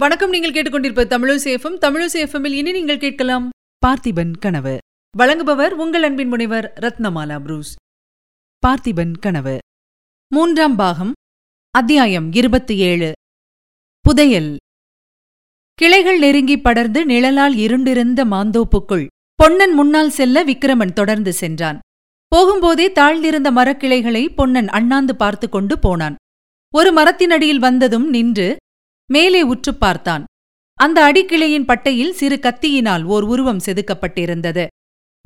வணக்கம். நீங்கள் கேட்டுக்கொண்டிருப்ப தமிழசேஃபம் தமிழசேஃபமில் இனி நீங்கள் கேட்கலாம் பார்த்திபன் கனவு. வழங்குபவர் உங்கள் அன்பின் முனைவர் ரத்னமாலா புரூஸ். பார்த்திபன் கனவு. மூன்றாம் பாகம் அத்தியாயம் இருபத்தி ஏழு. புதையல். கிளைகள் நெருங்கி படர்ந்து நிழலால் இருண்டிருந்த மாந்தோப்புக்குள் பொன்னன் முன்னால் செல்ல விக்கிரமன் தொடர்ந்து சென்றான். போகும்போதே தாழ்ந்திருந்த மரக்கிளைகளை பொன்னன் அண்ணாந்து பார்த்து கொண்டு போனான். ஒரு மரத்தினடியில் வந்ததும் நின்று மேலே உற்றுப் பார்த்தான். அந்த அடிக்கிளையின் பட்டையில் சிறு கத்தியினால் ஓர் உருவம் செதுக்கப்பட்டிருந்தது.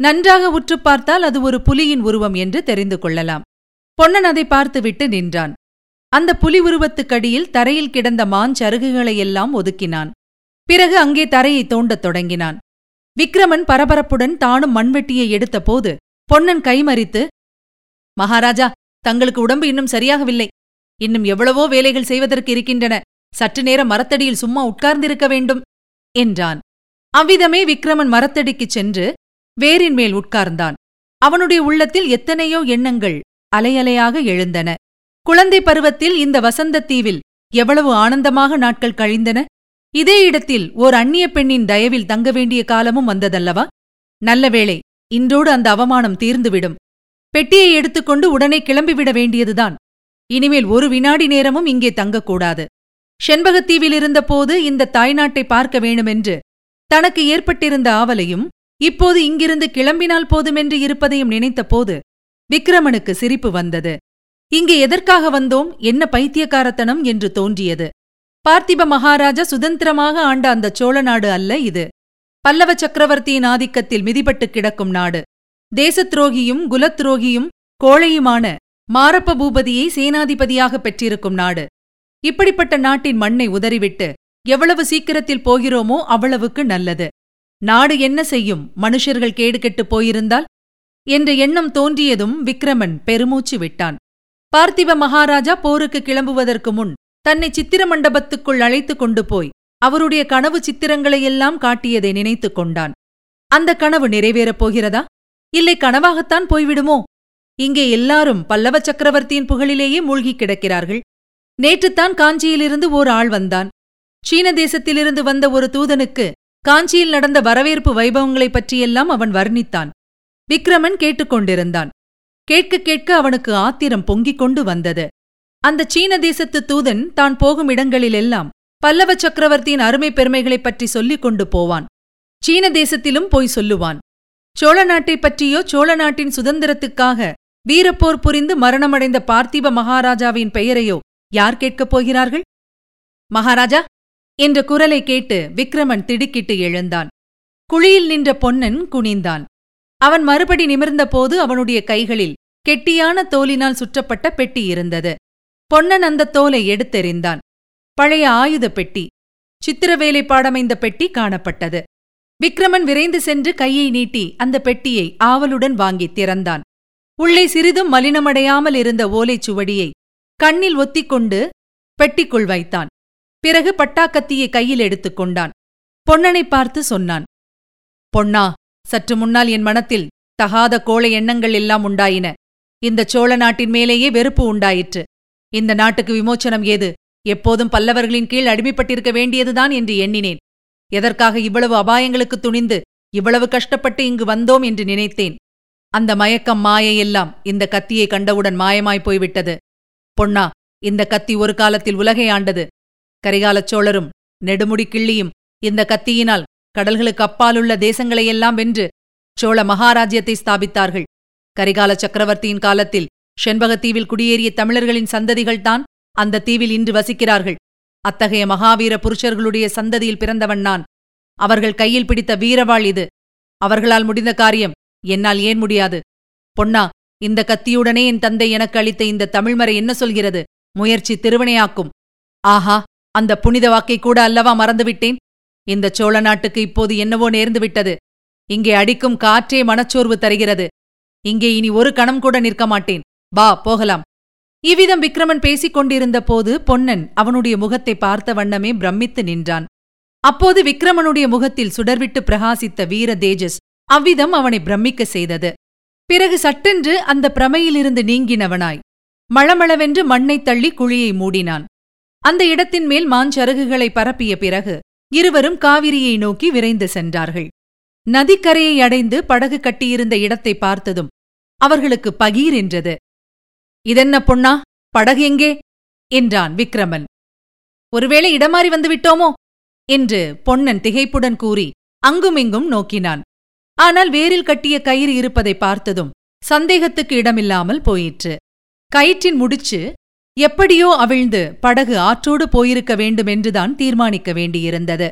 நன்றாக உற்றுப் பார்த்தால் அது ஒரு புலியின் உருவம் என்று தெரிந்து கொள்ளலாம். பொன்னன் அதை பார்த்துவிட்டு நின்றான். அந்த புலி உருவத்துக்கடியில் தரையில் கிடந்த மாஞ்சருகுகளையெல்லாம் ஒதுக்கினான். பிறகு அங்கே தரையை தோண்டத் தொடங்கினான். விக்ரமன் பரபரப்புடன் தானும் மண்வெட்டியை எடுத்தபோது பொன்னன் கைமறித்து மகாராஜா தங்களுக்கு உடம்பு இன்னும் சரியாகவில்லை. இன்னும் எவ்வளவோ வேலைகள் செய்வதற்கு இருக்கின்றன. சற்று நேரம் மரத்தடியில் சும்மா உட்கார்ந்திருக்க வேண்டும் என்றான். அவ்விதமே விக்ரமன் மரத்தடிக்குச் சென்று வேரின் மேல் உட்கார்ந்தான். அவனுடைய உள்ளத்தில் எத்தனையோ எண்ணங்கள் அலையலையாக எழுந்தன. குழந்தை பருவத்தில் இந்த வசந்தத் தீவில் எவ்வளவு ஆனந்தமாக நாட்கள் கழிந்தன. இதே இடத்தில் ஓர் அந்நிய பெண்ணின் தயவில் தங்க வேண்டிய காலமும் வந்ததல்லவா? நல்ல வேளை இன்றோடு அந்த அவமானம் தீர்ந்துவிடும். பெட்டியை எடுத்துக்கொண்டு உடனே கிளம்பிவிட வேண்டியதுதான். இனிமேல் ஒரு வினாடி நேரமும் இங்கே தங்கக்கூடாது. செண்பகத்தீவில் இருந்தபோது இந்த தாய்நாட்டை பார்க்க வேணுமென்று தனக்கு ஏற்பட்டிருந்த ஆவலையும் இப்போது இங்கிருந்து கிளம்பினால் போதுமென்று இருப்பதையும் நினைத்தபோது விக்ரமனுக்கு சிரிப்பு வந்தது. இங்கே எதற்காக வந்தோம்? என்ன பைத்தியக்காரத்தனம் என்று தோன்றியது. பார்த்திப மகாராஜா சுதந்திரமாக ஆண்ட அந்த சோழ நாடு அல்ல இது. பல்லவ சக்கரவர்த்தியின் ஆதிக்கத்தில் மிதிபட்டு கிடக்கும் நாடு. தேசத்ரோகியும் குலத்ரோகியும் கோழையுமான மாரப்ப பூபதியை சேனாதிபதியாக பெற்றிருக்கும் நாடு. இப்படிப்பட்ட நாட்டின் மண்ணை உதறிவிட்டு எவ்வளவு சீக்கிரத்தில் போகிறோமோ அவ்வளவுக்கு நல்லது. நாடு என்ன செய்யும்? மனுஷர்கள் கேடு கெட்டுப் போயிருந்தால்? என்ற எண்ணம் தோன்றியதும் விக்ரமன் பெருமூச்சு விட்டான். பார்த்திப மகாராஜா போருக்கு கிளம்புவதற்கு முன் தன்னை சித்திர மண்டபத்துக்குள் அழைத்துக் கொண்டு போய் அவருடைய கனவு சித்திரங்களையெல்லாம் காட்டியதை நினைத்துக் கொண்டான். அந்த கனவு நிறைவேறப் போகிறதா? இல்லை கனவாகத்தான் போய்விடுமோ? இங்கே எல்லாரும் பல்லவ சக்கரவர்த்தியின் புகழிலேயே மூழ்கிக் கிடக்கிறார்கள். நேற்றுத்தான் காஞ்சியிலிருந்து ஓர் ஆள் வந்தான். சீன தேசத்திலிருந்து வந்த ஒரு தூதனுக்கு காஞ்சியில் நடந்த வரவேற்பு வைபவங்களைப் பற்றியெல்லாம் அவன் வர்ணித்தான். விக்ரமன் கேட்டுக்கொண்டிருந்தான் கேட்க கேட்க அவனுக்கு ஆத்திரம் பொங்கிக் கொண்டு வந்தது. அந்த சீன தேசத்து தூதன் தான் போகும் இடங்களிலெல்லாம் பல்லவ சக்கரவர்த்தியின் அருமை பெருமைகளைப் பற்றி சொல்லிக் கொண்டு போவான். சீன தேசத்திலும் போய் சொல்லுவான். சோழ நாட்டைப் பற்றியோ சோழ நாட்டின் சுதந்திரத்துக்காக வீரப்போர் புரிந்து மரணமடைந்த பார்த்திப மகாராஜாவின் பெயரையோ யார் கேட்கப் போகிறார்கள்? மகாராஜா? என்ற குரலை கேட்டு விக்ரமன் திடுக்கிட்டு எழுந்தான். குழியில் நின்ற பொன்னன் குனிந்தான். அவன் மறுபடி நிமிர்ந்தபோது அவனுடைய கைகளில் கெட்டியான தோலினால் சுற்றப்பட்ட பெட்டி இருந்தது. பொன்னன் அந்த தோலை எடுத்தெறிந்தான். பழைய ஆயுத பெட்டி சித்திரவேலை பாடமைந்த பெட்டி காணப்பட்டது. விக்ரமன் விரைந்து சென்று கையை நீட்டி அந்த பெட்டியை ஆவலுடன் வாங்கி திறந்தான். உள்ளே சிறிதும் மலினமடையாமல் இருந்த ஓலைச் சுவடியை கண்ணில் ஒத்திக்கொண்டு பெட்டிக்குள் வைத்தான். பிறகு பட்டாக்கத்தியை கையில் எடுத்துக் கொண்டான். பொன்னனை பார்த்து சொன்னான் பொன்னா சற்று முன்னால் என் மனத்தில் தகாத கோழை எண்ணங்கள் எல்லாம் உண்டாயின. இந்த சோழ நாட்டின் மேலேயே வெறுப்பு உண்டாயிற்று. இந்த நாட்டுக்கு விமோச்சனம் ஏது? எப்போதும் பல்லவர்களின் கீழ் அடிமைப்பட்டிருக்க வேண்டியதுதான் என்று எண்ணினேன். எதற்காக இவ்வளவு அபாயங்களுக்கு துணிந்து இவ்வளவு கஷ்டப்பட்டு இங்கு வந்தோம் என்று நினைத்தேன். அந்த மயக்கம் மாயையெல்லாம் இந்த கத்தியை கண்டவுடன் மாயமாய் போய்விட்டது. பொன்னா இந்த கத்தி ஒரு காலத்தில் உலகை ஆண்டது. கரிகாலச் சோழரும் நெடுமுடி கிள்ளியும் இந்த கத்தியினால் கடல்களுக்கு அப்பாலுள்ள தேசங்களையெல்லாம் வென்று சோழ மகாராஜ்யத்தை ஸ்தாபித்தார்கள். கரிகால சக்கரவர்த்தியின் காலத்தில் செண்பகத்தீவில் குடியேறிய தமிழர்களின் சந்ததிகள்தான் அந்த தீவில் இன்று வசிக்கிறார்கள். அத்தகைய மகாவீர புருஷர்களுடைய சந்ததியில் பிறந்தவன் நான். அவர்கள் கையில் பிடித்த வீரவாள் இது. அவர்களால் முடிந்த காரியம் என்னால் ஏன் முடியாது? பொன்னா இந்த கத்தியுடனே என் தந்தை எனக்கு அளித்த இந்த தமிழ்மறை என்ன சொல்கிறது? முயற்சி திருவினையாக்கும். ஆஹா அந்த புனித வாக்கை கூட அல்லவா மறந்துவிட்டேன்? இந்த சோழ நாட்டுக்கு இப்போது என்னவோ நேர்ந்து விட்டது இங்கே அடிக்கும் காற்றே மனச்சோர்வு தருகிறது. இங்கே இனி ஒரு கணம் கூட நிற்க மாட்டேன். வா போகலாம். இவ்விதம் விக்ரமன் பேசிக் கொண்டிருந்த போது பொன்னன் அவனுடைய முகத்தை பார்த்த வண்ணமே பிரமித்து நின்றான். அப்போது விக்ரமனுடைய முகத்தில் சுடர்விட்டு பிரகாசித்த வீர தேஜஸ் அவ்விதம் அவனை பிரமிக்க செய்தது. பிறகு சட்டென்று அந்த பிரமையிலிருந்து நீங்கினவனாய். மளமளவென்று மண்ணைத் தள்ளி குழியை மூடினான். அந்த இடத்தின் மேல் மாஞ்சருகுகளை பரப்பிய பிறகு இருவரும் காவிரியை நோக்கி விரைந்து சென்றார்கள். நதிக்கரையை அடைந்து படகு கட்டியிருந்த இடத்தை பார்த்ததும் அவர்களுக்கு பகீர் என்றது. இதென்ன பொன்னா? படகு எங்கே? என்றான் விக்ரமன். ஒருவேளை இடமாறி வந்து விட்டோமோ என்று பொன்னன் திகைப்புடன் கூறி அங்குமிங்கும் நோக்கினான். ஆனால் வேரில் கட்டிய கயிறு இருப்பதை பார்த்ததும் சந்தேகத்துக்கு இடமில்லாமல் போயிற்று. கயிற்றின் முடிச்சு எப்படியோ அவிழ்ந்து படகு ஆற்றோடு போயிருக்க வேண்டுமென்றுதான் தீர்மானிக்க வேண்டியிருந்தது.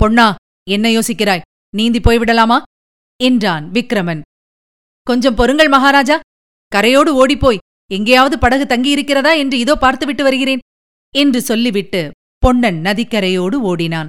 பொன்னா என்ன யோசிக்கிறாய்? நீந்தி போய்விடலாமா? என்றான் விக்ரமன். கொஞ்சம் பொறுங்கள் மகாராஜா. கரையோடு ஓடிப்போய் எங்கேயாவது படகு தங்கியிருக்கிறதா என்று இதோ பார்த்துவிட்டு வருகிறேன் என்று சொல்லிவிட்டு பொன்னன் நதிக்கரையோடு ஓடினான்.